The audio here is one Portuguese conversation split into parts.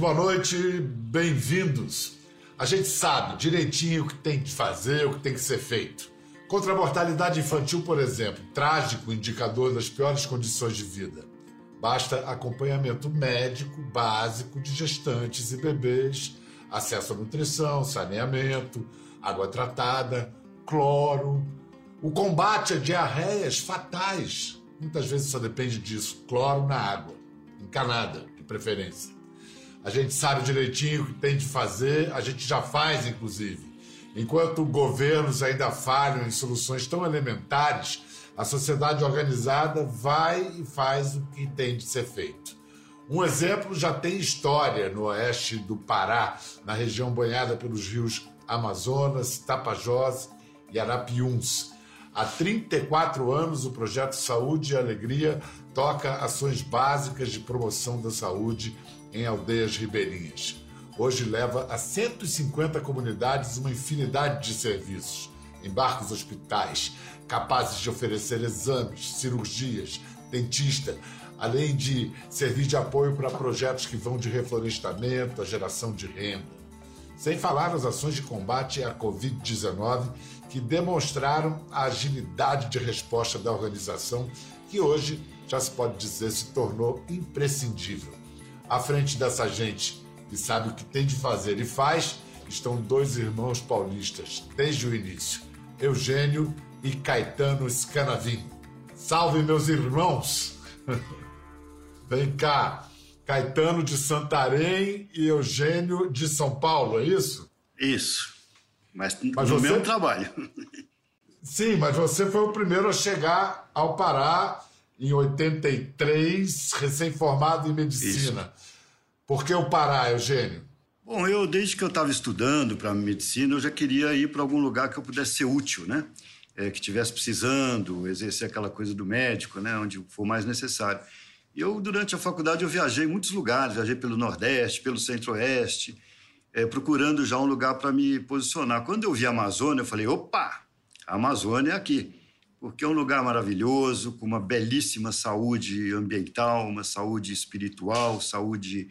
Muito boa noite, bem-vindos. A gente sabe direitinho o que tem que fazer, o que tem que ser feito. Contra a mortalidade infantil, por exemplo, trágico indicador das piores condições de vida. Basta acompanhamento médico básico de gestantes e bebês, acesso à nutrição, saneamento, água tratada, cloro. O combate a diarreias fatais, muitas vezes só depende disso, cloro na água, encanada, de preferência. A gente sabe direitinho o que tem de fazer, a gente já faz, inclusive. Enquanto governos ainda falham em soluções tão elementares, a sociedade organizada vai e faz o que tem de ser feito. Um exemplo já tem história no oeste do Pará, na região banhada pelos rios Amazonas, Tapajós e Arapiuns. Há 34 anos, o projeto Saúde e Alegria toca ações básicas de promoção da saúde em aldeias ribeirinhas. Hoje leva a 150 comunidades uma infinidade de serviços, embarques hospitais, capazes de oferecer exames, cirurgias, dentista, além de servir de apoio para projetos que vão de reflorestamento à geração de renda. Sem falar nas ações de combate à Covid-19, que demonstraram a agilidade de resposta da organização, que hoje já se pode dizer se tornou imprescindível. À frente dessa gente que sabe o que tem de fazer e faz, estão dois irmãos paulistas, desde o início, Eugênio e Caetano Scanavin. Salve, meus irmãos! Vem cá, Caetano de Santarém e Eugênio de São Paulo, é isso? Isso, mas, mas no você... mesmo trabalho. Sim, mas você foi o primeiro a chegar ao Pará em 83, recém-formado em medicina. Isso. Por que o Pará, Eugênio? Bom, eu desde que eu estava estudando para medicina, eu já queria ir para algum lugar que eu pudesse ser útil, né? É, que estivesse precisando, exercer aquela coisa do médico, né? Onde for mais necessário. Eu, durante a faculdade, eu viajei em muitos lugares, viajei pelo Nordeste, pelo Centro-Oeste, é, procurando já um lugar para me posicionar. Quando eu vi a Amazônia, eu falei, opa, a Amazônia é aqui porque é um lugar maravilhoso, com uma belíssima saúde ambiental, uma saúde espiritual, saúde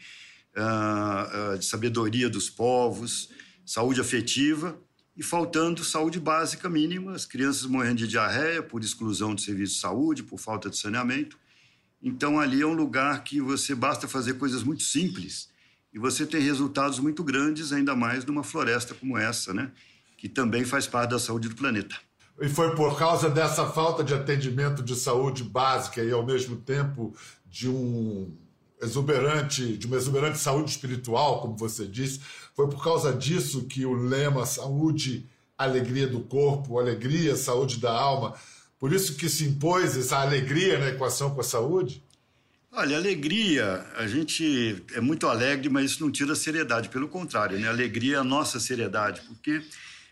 uh, uh, de sabedoria dos povos, saúde afetiva e faltando saúde básica mínima, as crianças morrendo de diarreia por exclusão de serviço de saúde, por falta de saneamento. Então ali é um lugar que você basta fazer coisas muito simples e você tem resultados muito grandes, ainda mais numa floresta como essa, né? Que também faz parte da saúde do planeta. E foi por causa dessa falta de atendimento de saúde básica e, ao mesmo tempo, de um exuberante, de uma exuberante saúde espiritual, como você disse, foi por causa disso que o lema saúde, alegria do corpo, alegria, saúde da alma, por isso que se impôs essa alegria na equação com a saúde? Olha, alegria, a gente é muito alegre, mas isso não tira a seriedade, pelo contrário, né? Alegria é a nossa seriedade, porque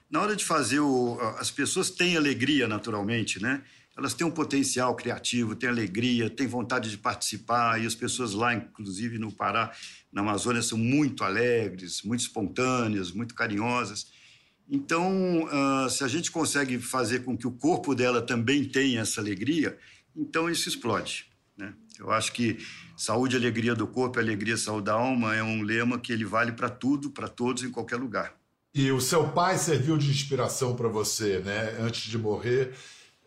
na hora de fazer o. As pessoas têm alegria naturalmente, né? Elas têm um potencial criativo, têm alegria, têm vontade de participar, e as pessoas lá, inclusive no Pará, na Amazônia, são muito alegres, muito espontâneas, muito carinhosas. Então, uh, se a gente consegue fazer com que o corpo dela também tenha essa alegria, então isso explode. Né? Eu acho que saúde e alegria do corpo, alegria saúde da alma é um lema que ele vale para tudo, para todos, em qualquer lugar. E o seu pai serviu de inspiração para você, né? Antes de morrer,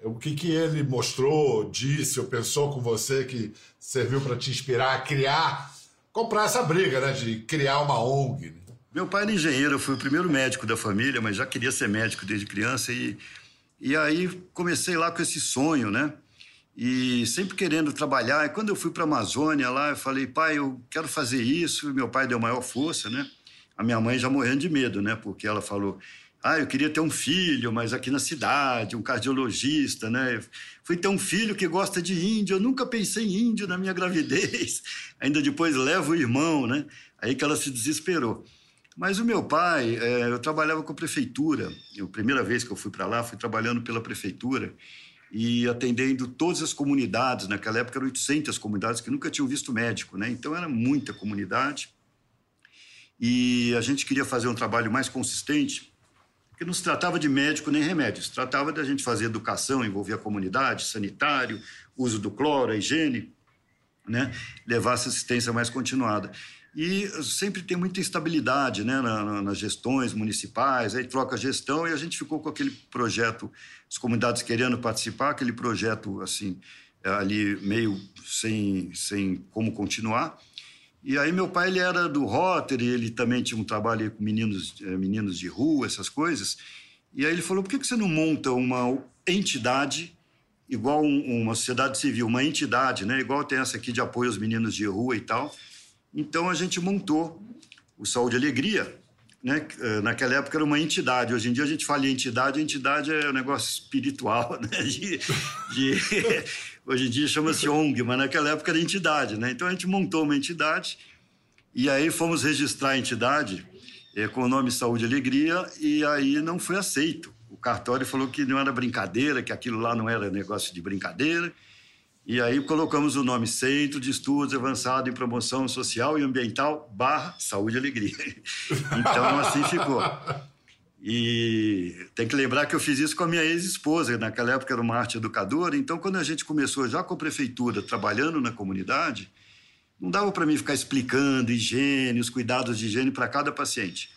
o que, que ele mostrou, disse ou pensou com você que serviu para te inspirar a criar, comprar essa briga, né? De criar uma ONG. Né? Meu pai era engenheiro, eu fui o primeiro médico da família, mas já queria ser médico desde criança e, e aí comecei lá com esse sonho, né? E sempre querendo trabalhar. E quando eu fui para a Amazônia lá, eu falei, pai, eu quero fazer isso. E meu pai deu maior força, né? A minha mãe já morrendo de medo, né? Porque ela falou: ah, eu queria ter um filho, mas aqui na cidade, um cardiologista, né? Fui ter um filho que gosta de índio, eu nunca pensei em índio na minha gravidez. Ainda depois levo o irmão, né? Aí que ela se desesperou. Mas o meu pai, é, eu trabalhava com a prefeitura. a primeira vez que eu fui para lá, fui trabalhando pela prefeitura e atendendo todas as comunidades. Naquela época eram 800 comunidades que nunca tinham visto médico, né? Então era muita comunidade e a gente queria fazer um trabalho mais consistente, que não se tratava de médico nem remédio, se tratava da gente fazer educação, envolver a comunidade, sanitário, uso do cloro, a higiene, né? levar essa assistência mais continuada. e sempre tem muita instabilidade né, na, nas gestões municipais, aí troca gestão e a gente ficou com aquele projeto, as comunidades querendo participar, aquele projeto assim, ali meio sem, sem como continuar. E aí meu pai ele era do Rotary, ele também tinha um trabalho com meninos, eh, meninos de rua, essas coisas. E aí ele falou, por que você não monta uma entidade igual uma sociedade civil, uma entidade, né? igual tem essa aqui de apoio aos meninos de rua e tal. Então a gente montou o Saúde e Alegria, né? Eh, naquela época era uma entidade. Hoje em dia a gente fala em entidade, a entidade é um negócio espiritual, né? De, de... Hoje em dia chama-se ONG, mas naquela época era entidade, né? Então a gente montou uma entidade e aí fomos registrar a entidade é, com o nome Saúde e Alegria e aí não foi aceito. O cartório falou que não era brincadeira, que aquilo lá não era negócio de brincadeira. E aí colocamos o nome Centro de Estudos Avançado em Promoção Social e Ambiental barra Saúde e Alegria. Então assim ficou. E tem que lembrar que eu fiz isso com a minha ex-esposa, naquela época era uma arte educadora. Então, quando a gente começou já com a prefeitura, trabalhando na comunidade, não dava para mim ficar explicando higiene, os cuidados de higiene para cada paciente.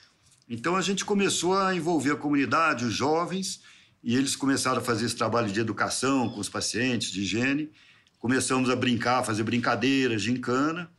Então, a gente começou a envolver a comunidade, os jovens, e eles começaram a fazer esse trabalho de educação com os pacientes, de higiene. Começamos a brincar, fazer brincadeiras, gincana.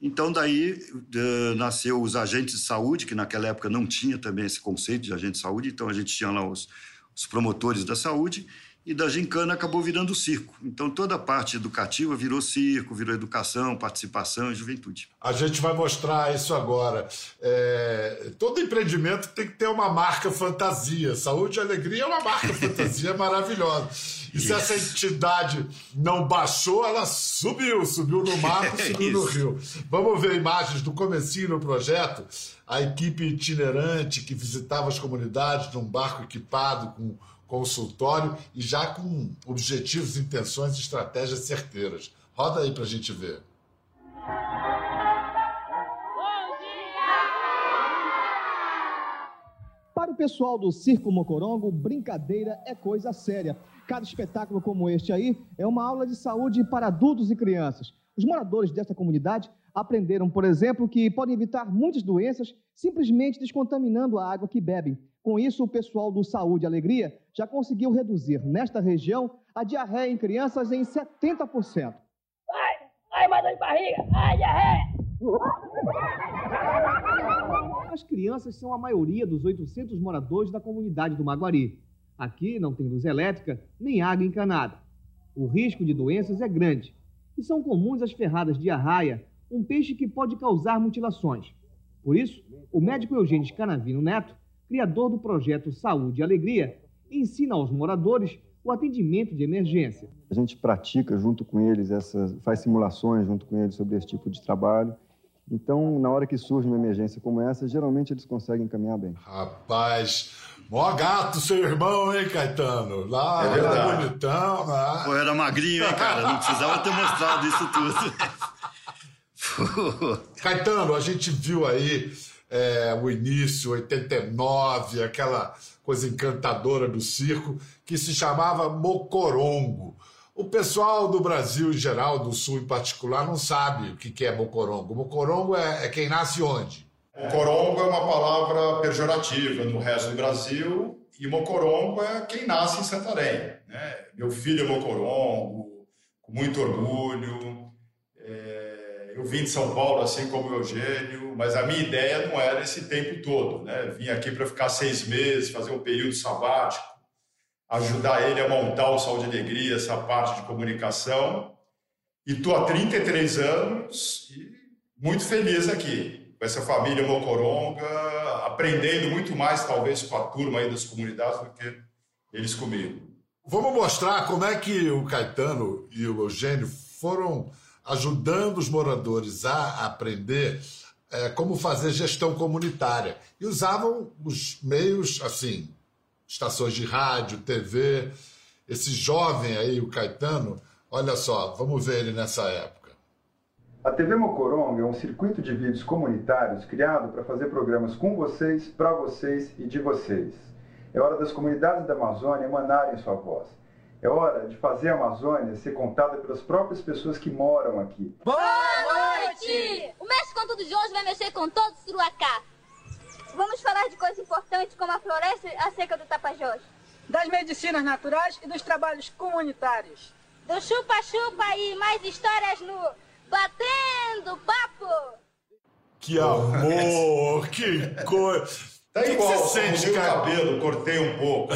Então, daí uh, nasceu os agentes de saúde, que naquela época não tinha também esse conceito de agente de saúde, então a gente tinha lá os, os promotores da saúde, e da gincana acabou virando circo. Então toda a parte educativa virou circo, virou educação, participação e juventude. A gente vai mostrar isso agora. É... todo empreendimento tem que ter uma marca fantasia. Saúde e alegria é uma marca fantasia maravilhosa. E se essa entidade não baixou, ela subiu, subiu no mapa, subiu no rio. Vamos ver imagens do comecinho do projeto. A equipe itinerante que visitava as comunidades num barco equipado com consultório e já com objetivos, intenções e estratégias certeiras. Roda aí para a gente ver. Para pessoal do Circo Mocorongo, brincadeira é coisa séria. Cada espetáculo como este aí é uma aula de saúde para adultos e crianças. Os moradores desta comunidade aprenderam, por exemplo, que podem evitar muitas doenças simplesmente descontaminando a água que bebem. Com isso, o pessoal do Saúde e Alegria já conseguiu reduzir nesta região a diarreia em crianças em 70%. Ai, ai, mas de barriga, ai, diarreia! As crianças são a maioria dos 800 moradores da comunidade do Maguari. Aqui não tem luz elétrica nem água encanada. O risco de doenças é grande e são comuns as ferradas de arraia, um peixe que pode causar mutilações. Por isso, o médico Eugênio Canavino Neto criador do projeto Saúde e Alegria, ensina aos moradores o atendimento de emergência. A gente pratica junto com eles, essas, faz simulações junto com eles sobre esse tipo de trabalho. Então, na hora que surge uma emergência como essa, geralmente eles conseguem caminhar bem. Rapaz, mó gato seu irmão, hein, Caetano? Lá, é era bonitão. Lá. Pô, era magrinho, hein, cara? Não precisava ter mostrado isso tudo. Caetano, a gente viu aí é, o início, 89, aquela coisa encantadora do circo, que se chamava Mocorongo. O pessoal do Brasil em geral, do Sul em particular, não sabe o que é Mocorongo. Mocorongo é, é quem nasce onde? Mocorongo é uma palavra pejorativa no resto do Brasil e Mocorongo é quem nasce em Santarém. Né? Meu filho é Mocorongo, com muito orgulho. É eu vim de São Paulo, assim como o Eugênio, mas a minha ideia não era esse tempo todo, né? Vim aqui para ficar seis meses, fazer um período sabático, ajudar ele a montar o Saúde e Alegria, essa parte de comunicação. E estou há 33 anos e muito feliz aqui, com essa família Mocoronga, aprendendo muito mais, talvez, com a turma aí das comunidades do que eles comigo. Vamos mostrar como é que o Caetano e o Eugênio foram ajudando os moradores a aprender é, como fazer gestão comunitária. E usavam os meios, assim, estações de rádio, TV. Esse jovem aí, o Caetano, olha só, vamos ver ele nessa época. A TV Mocoronga é um circuito de vídeos comunitários criado para fazer programas com vocês, para vocês e de vocês. É hora das comunidades da Amazônia emanarem sua voz. É hora de fazer a Amazônia ser contada pelas próprias pessoas que moram aqui. Boa noite! O conto do de hoje vai mexer com todo o Suruacá. De coisas importantes como a floresta e a seca do Tapajós. Das medicinas naturais e dos trabalhos comunitários. Do chupa-chupa e mais histórias no Batendo Papo. Que amor, que coisa. Tá Que que igual, você sente, cara? cabelo, cortei um pouco.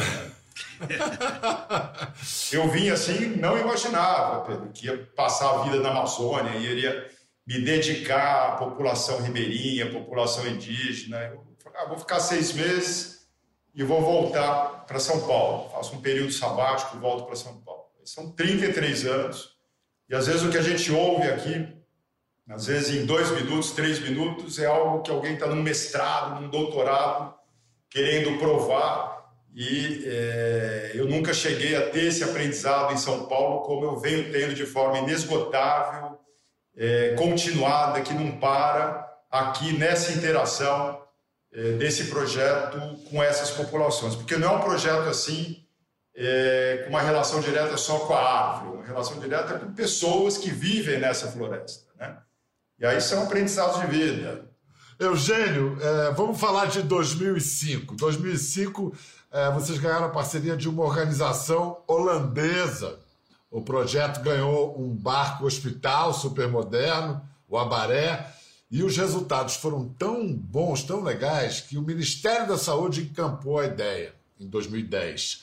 eu vim assim, não imaginava, Pedro, que ia passar a vida na Amazônia, e iria me dedicar à população ribeirinha, à população indígena. Eu ah, vou ficar seis meses e vou voltar para São Paulo. Faço um período sabático e volto para São Paulo. São 33 anos, e às vezes o que a gente ouve aqui, às vezes em dois minutos, três minutos, é algo que alguém está num mestrado, num doutorado, querendo provar. E é, eu nunca cheguei a ter esse aprendizado em São Paulo como eu venho tendo de forma inesgotável, é, continuada, que não para, aqui nessa interação desse projeto com essas populações. Porque não é um projeto assim, é, com uma relação direta só com a árvore, uma relação direta com pessoas que vivem nessa floresta. Né? E aí são aprendizados de vida. Eugênio, é, vamos falar de 2005. 2005, é, vocês ganharam a parceria de uma organização holandesa. O projeto ganhou um barco hospital super moderno, o Abaré, e os resultados foram tão bons, tão legais, que o Ministério da Saúde encampou a ideia em 2010.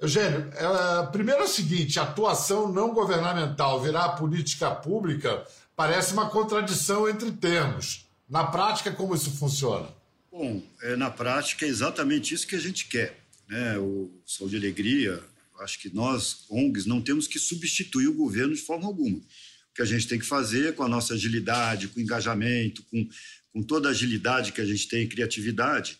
Eugênio, é, primeiro é o seguinte: atuação não governamental virar política pública parece uma contradição entre termos. Na prática, como isso funciona? Bom, é, na prática é exatamente isso que a gente quer. Né? O Saúde e Alegria, acho que nós, ONGs, não temos que substituir o governo de forma alguma. Que a gente tem que fazer com a nossa agilidade, com engajamento, com, com toda a agilidade que a gente tem criatividade,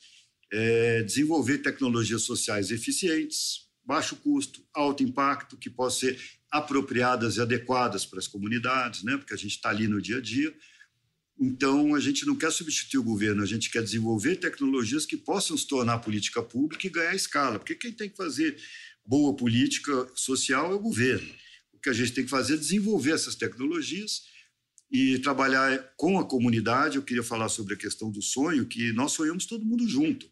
é desenvolver tecnologias sociais eficientes, baixo custo, alto impacto, que possam ser apropriadas e adequadas para as comunidades, né? porque a gente está ali no dia a dia. Então, a gente não quer substituir o governo, a gente quer desenvolver tecnologias que possam se tornar política pública e ganhar escala, porque quem tem que fazer boa política social é o governo. Que a gente tem que fazer é desenvolver essas tecnologias e trabalhar com a comunidade. Eu queria falar sobre a questão do sonho, que nós sonhamos todo mundo junto.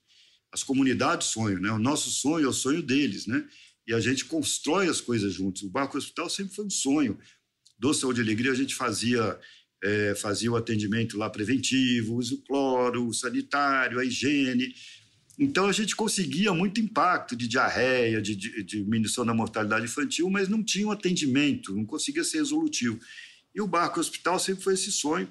As comunidades sonham, né? O nosso sonho é o sonho deles, né? E a gente constrói as coisas juntos. O Barco Hospital sempre foi um sonho. Do Saúde e Alegria, a gente fazia é, fazia o atendimento lá preventivo, uso cloro, sanitário, a higiene. Então a gente conseguia muito impacto de diarreia, de, diminuição da mortalidade infantil, mas não tinha um atendimento, não conseguia ser resolutivo. E o Barco Hospital sempre foi esse sonho.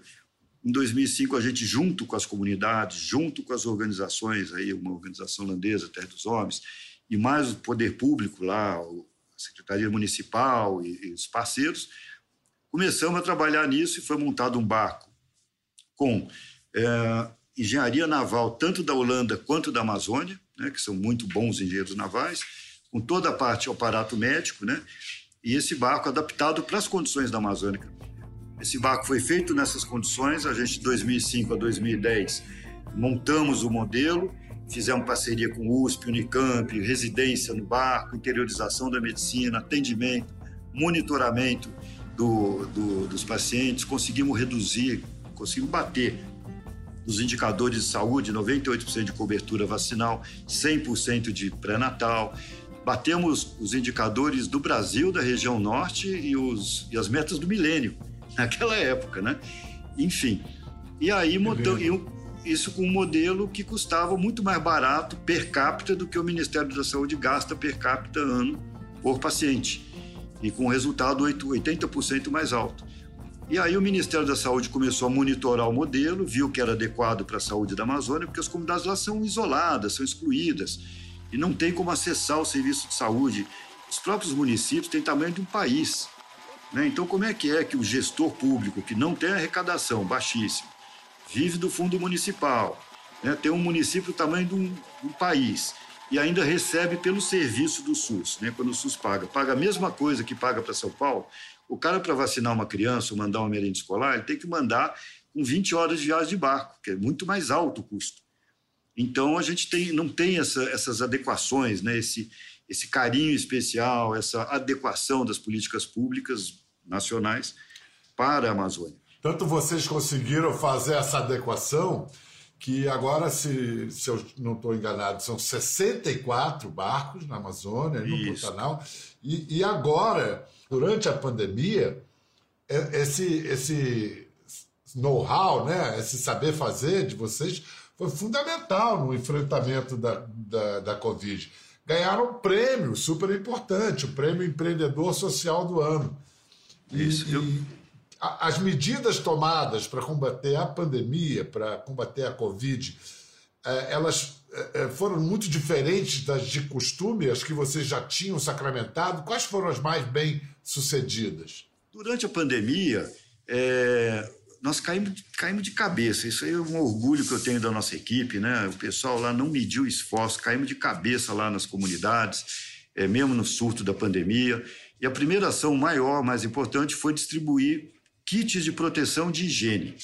Em 2005, a gente, junto com as comunidades, junto com as organizações, aí, uma organização holandesa, Terra dos Homens, e mais o poder público lá, a Secretaria Municipal e, e os parceiros, começamos a trabalhar nisso e foi montado um barco com é, engenharia naval, tanto da Holanda quanto da Amazônia, né, que são muito bons engenheiros navais, com toda a parte do aparato médico, né, e esse barco adaptado para as condições da Amazônia. Esse barco foi feito nessas condições, a gente de 2005 a 2010 montamos o modelo, fizemos parceria com USP, Unicamp, residência no barco, interiorização da medicina, atendimento, monitoramento do, do, dos pacientes, conseguimos reduzir, conseguimos bater os indicadores de saúde, 98% de cobertura vacinal, 100% de pré-natal. Batemos os indicadores do Brasil, da região norte e, os, e as metas do milênio, naquela época, né? Enfim. E aí, montamos, isso com um modelo que custava muito mais barato per capita do que o Ministério da Saúde gasta per capita ano por paciente e com resultado 80% mais alto. E aí o Ministério da Saúde começou a monitorar o modelo, viu que era adequado para a saúde da Amazônia, porque as comunidades lá são isoladas, são excluídas e não tem como acessar o serviço de saúde. Os próprios municípios têm tamanho de um país. Né? Então, como é que é que o gestor público, que não tem arrecadação baixíssima, vive do fundo municipal, né? tem um município do tamanho de um, um país e ainda recebe pelo serviço do SUS, né? quando o SUS paga. Paga a mesma coisa que paga para São Paulo. O cara, para vacinar uma criança ou mandar uma merenda escolar, ele tem que mandar com 20 horas de viagem de barco, que é muito mais alto o custo. Então, a gente tem, não tem essa, essas adequações, né? esse, esse carinho especial, essa adequação das políticas públicas nacionais para a Amazônia. Tanto vocês conseguiram fazer essa adequação que agora, se, se eu não estou enganado, são 64 barcos na Amazônia, no. Pantanal, e, e agora, durante a pandemia, é- esse, esse know-how, né, esse saber fazer de vocês foi fundamental no enfrentamento da, da, da Covid. Ganharam um prêmio super importante, o Prêmio Empreendedor Social do Ano. Isso, e as medidas tomadas para combater a pandemia, para combater a Covid, elas eh, eh, foram muito diferentes das de costume, as que vocês já tinham sacramentado. Quais foram as mais bem sucedidas? Durante a pandemia, é, nós caímos, caímos de cabeça. Isso aí é um orgulho que eu tenho da nossa equipe, né? O pessoal lá não mediu esforço, caímos de cabeça lá nas comunidades, é, mesmo no surto da pandemia. E a primeira ação maior, mais importante, foi distribuir kits de proteção de higiene,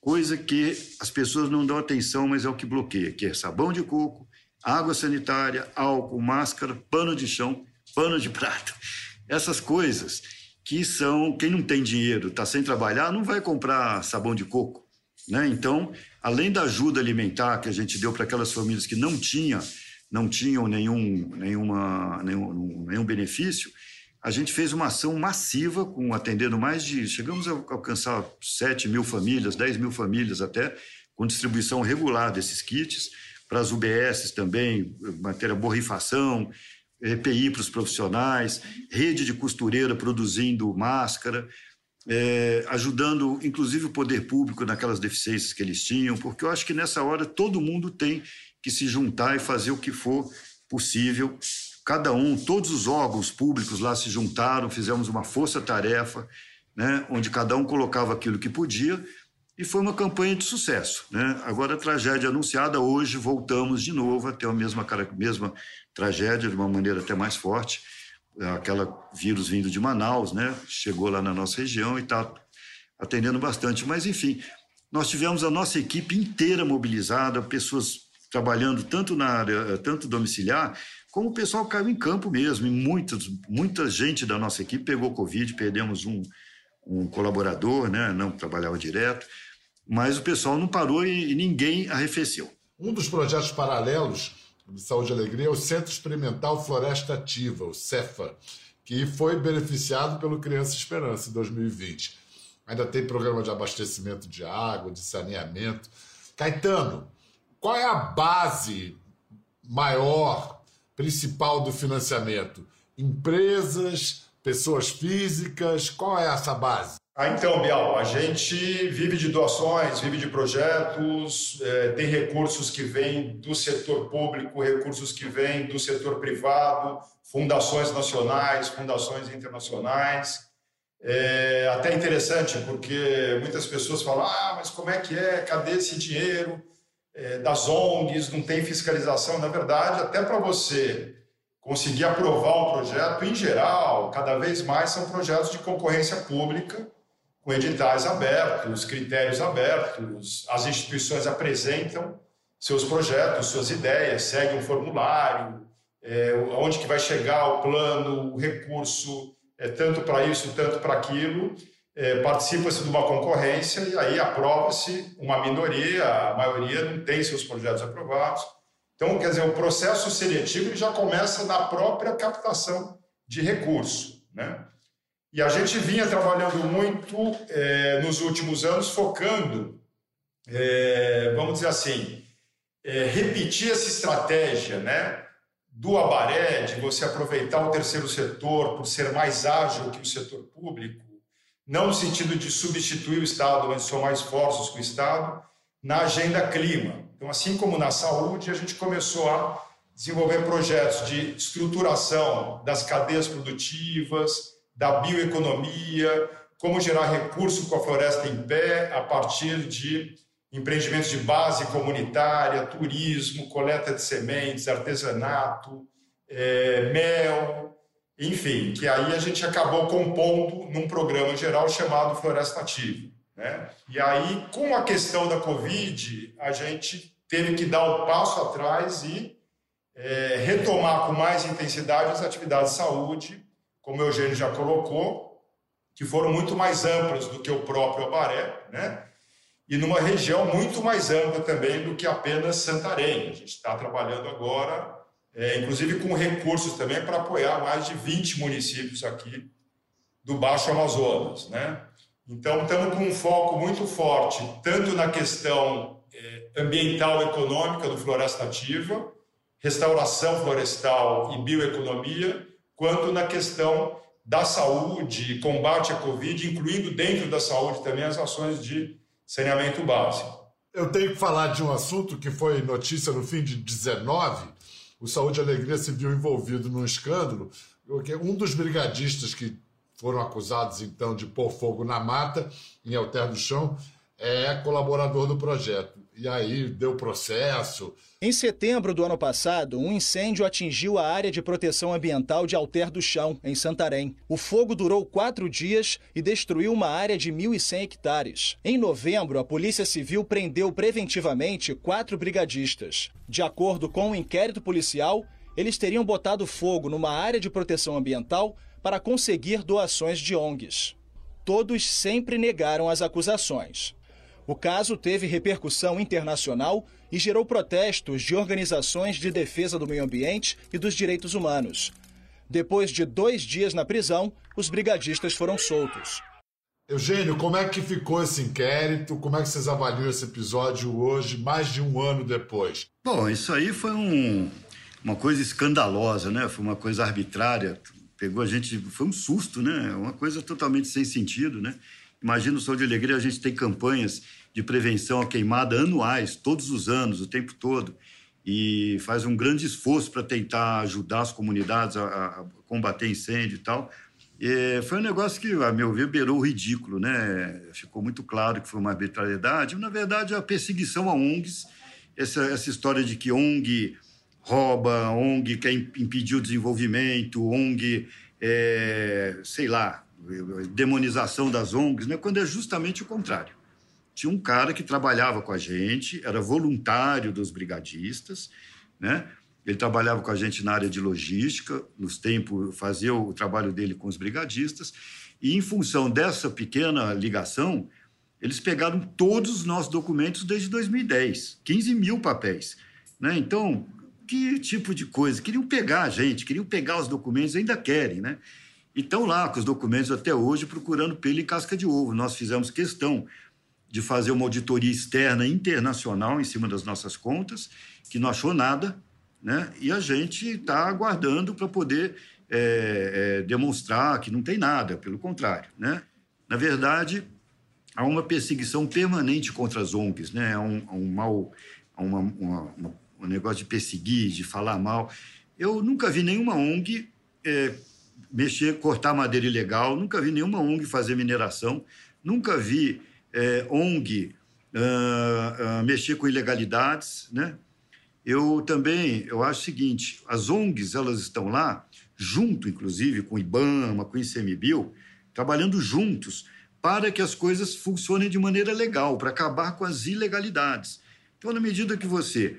coisa que as pessoas não dão atenção, mas é o que bloqueia, que é sabão de coco, água sanitária, álcool, máscara, pano de chão, pano de prato. Essas coisas que são quem não tem dinheiro, está sem trabalhar, não vai comprar sabão de coco, né? Então, além da ajuda alimentar que a gente deu para aquelas famílias que não tinham, não tinham nenhum, nenhuma, nenhum, nenhum benefício, a gente fez uma ação massiva, com atendendo mais de. Chegamos a alcançar 7 mil famílias, 10 mil famílias até, com distribuição regular desses kits, para as UBSs também, matéria borrifação, EPI para os profissionais, rede de costureira produzindo máscara, é, ajudando inclusive o poder público naquelas deficiências que eles tinham, porque eu acho que nessa hora todo mundo tem que se juntar e fazer o que for possível. Cada um, todos os órgãos públicos lá se juntaram, fizemos uma força-tarefa, né, onde cada um colocava aquilo que podia, e foi uma campanha de sucesso. Né? Agora, a tragédia anunciada, hoje voltamos de novo a ter a mesma, mesma tragédia, de uma maneira até mais forte. Aquela vírus vindo de Manaus, né? chegou lá na nossa região e está atendendo bastante. Mas, enfim, nós tivemos a nossa equipe inteira mobilizada, pessoas trabalhando tanto na área, tanto domiciliar, como o pessoal caiu em campo mesmo. E muitos, muita gente da nossa equipe pegou Covid, perdemos um, um colaborador, né? não trabalhava direto, mas o pessoal não parou e, e ninguém arrefeceu. Um dos projetos paralelos de Saúde e Alegria é o Centro Experimental Floresta Ativa, o CEFA, que foi beneficiado pelo Criança Esperança em 2020. Ainda tem programa de abastecimento de água, de saneamento. Caetano, qual é a base maior, principal do financiamento? Empresas, pessoas físicas, qual é essa base? Ah, então, Bial, a gente vive de doações, vive de projetos, eh, tem recursos que vêm do setor público, recursos que vêm do setor privado, fundações nacionais, fundações internacionais. É até interessante, porque muitas pessoas falam: ah, mas como é que é? Cadê esse dinheiro eh, das ONGs? Não tem fiscalização. Na verdade, até para você conseguir aprovar um projeto, em geral, cada vez mais são projetos de concorrência pública, com editais abertos, critérios abertos, as instituições apresentam seus projetos, suas ideias, seguem um formulário, é, onde que vai chegar o plano, o recurso, é, tanto para isso, tanto para aquilo, é, participa-se de uma concorrência e aí aprova-se uma minoria, a maioria não tem seus projetos aprovados. Então, quer dizer, o processo seletivo ele já começa na própria captação de recurso, né? E a gente vinha trabalhando muito eh, nos últimos anos, focando, eh, vamos dizer assim, eh, repetir essa estratégia né, do Abaré, de você aproveitar o terceiro setor por ser mais ágil que o setor público, não no sentido de substituir o Estado, mas somar esforços com o Estado, na agenda clima. Então, assim como na saúde, a gente começou a desenvolver projetos de estruturação das cadeias produtivas, da bioeconomia, como gerar recurso com a floresta em pé a partir de empreendimentos de base comunitária, turismo, coleta de sementes, artesanato, é, mel, enfim, que aí a gente acabou compondo num programa geral chamado Floresta. Né? E aí, com a questão da Covid, a gente teve que dar um passo atrás e é, retomar com mais intensidade as atividades de saúde, como o Eugênio já colocou, que foram muito mais amplas do que o próprio Abaré, né? E numa região muito mais ampla também do que apenas Santarém. A gente está trabalhando agora, é, inclusive com recursos também para apoiar mais de 20 municípios aqui do Baixo Amazonas, né? Então, estamos com um foco muito forte, tanto na questão é, ambiental e econômica do Floresta Ativa, restauração florestal e bioeconomia, quanto na questão da saúde, combate à Covid, incluindo dentro da saúde também as ações de saneamento básico. Eu tenho que falar de um assunto que foi notícia no fim de 19. O Saúde e Alegria se viu envolvido num escândalo, um dos brigadistas que foram acusados então de pôr fogo na mata em Alter do Chão é colaborador do projeto. E aí deu processo. Em setembro do ano passado, um incêndio atingiu a área de proteção ambiental de Alter do Chão, em Santarém. O fogo durou quatro dias e destruiu uma área de 1.100 hectares. Em novembro, a Polícia Civil prendeu preventivamente quatro brigadistas. De acordo com o um inquérito policial, eles teriam botado fogo numa área de proteção ambiental para conseguir doações de ONGs. Todos sempre negaram as acusações. O caso teve repercussão internacional e gerou protestos de organizações de defesa do meio ambiente e dos direitos humanos. Depois de dois dias na prisão, os brigadistas foram soltos. Eugênio, como é que ficou esse inquérito? Como é que vocês avaliam esse episódio hoje, mais de um ano depois? Bom, isso aí foi um, uma coisa escandalosa, né? Foi uma coisa arbitrária. Pegou a gente, foi um susto, né? Uma coisa totalmente sem sentido, né? Imagina o Sol de Alegria, a gente tem campanhas de prevenção à queimada anuais, todos os anos, o tempo todo, e faz um grande esforço para tentar ajudar as comunidades a, a, combater incêndio e tal. E foi um negócio que, a meu ver, beirou o ridículo, né? Ficou muito claro que foi uma arbitrariedade. Na verdade, a perseguição a ONGs, essa, essa história de que ONG rouba, ONG quer impedir o desenvolvimento, ONG, é, sei lá, demonização das ONGs, né? quando é justamente o contrário tinha um cara que trabalhava com a gente, era voluntário dos brigadistas, né? Ele trabalhava com a gente na área de logística, nos tempos, fazia o trabalho dele com os brigadistas, e em função dessa pequena ligação, eles pegaram todos os nossos documentos desde 2010, 15 mil papéis. Né? Então, que tipo de coisa? Queriam pegar a gente, queriam pegar os documentos, ainda querem, né? E estão lá com os documentos até hoje procurando pelo em casca de ovo. Nós fizemos questão de fazer uma auditoria externa internacional em cima das nossas contas, que não achou nada, né? e a gente está aguardando para poder é, é, demonstrar que não tem nada, pelo contrário. Né? Na verdade, há uma perseguição permanente contra as ONGs, né? há um, um mal, há uma, uma, uma, um negócio de perseguir, de falar mal. Eu nunca vi nenhuma ONG é, mexer, cortar madeira ilegal, nunca vi nenhuma ONG fazer mineração, nunca vi é, ONG uh, uh, mexer com ilegalidades, né? Eu também, eu acho o seguinte, as ONGs, elas estão lá, junto, inclusive, com o IBAMA, com o ICMBio, trabalhando juntos para que as coisas funcionem de maneira legal, para acabar com as ilegalidades. Então, na medida que você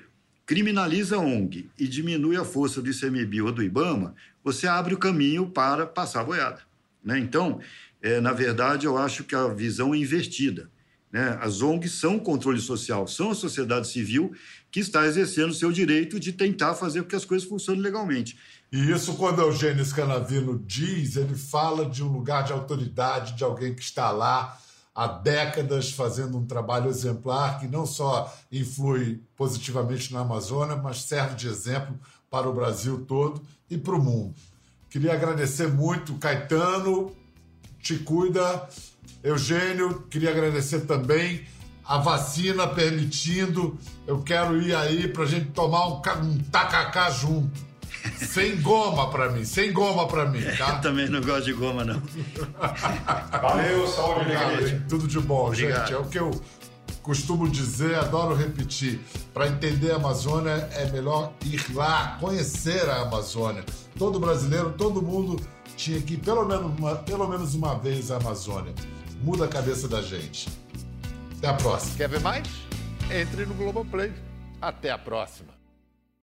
criminaliza a ONG e diminui a força do ICMBio ou do IBAMA, você abre o caminho para passar boiada. Né? Então, é, na verdade, eu acho que a visão é invertida. Né? As ONGs são controle social, são a sociedade civil que está exercendo seu direito de tentar fazer com que as coisas funcionem legalmente. E isso, quando Eugênio Scanavino diz, ele fala de um lugar de autoridade, de alguém que está lá há décadas fazendo um trabalho exemplar que não só influi positivamente na Amazônia, mas serve de exemplo para o Brasil todo e para o mundo. Queria agradecer muito Caetano te cuida. Eugênio, queria agradecer também a vacina permitindo. Eu quero ir aí para a gente tomar um, um tacacá junto. Sem goma para mim, sem goma para mim, tá? Eu também não gosto de goma, não. Valeu, saúde e Tudo de bom, Obrigado. gente. É o que eu costumo dizer, adoro repetir. Para entender a Amazônia é melhor ir lá, conhecer a Amazônia. Todo brasileiro, todo mundo tinha que ir pelo menos uma, pelo menos uma vez à Amazônia. Muda a cabeça da gente. Até a próxima. Quer ver mais? Entre no Globoplay. Até a próxima.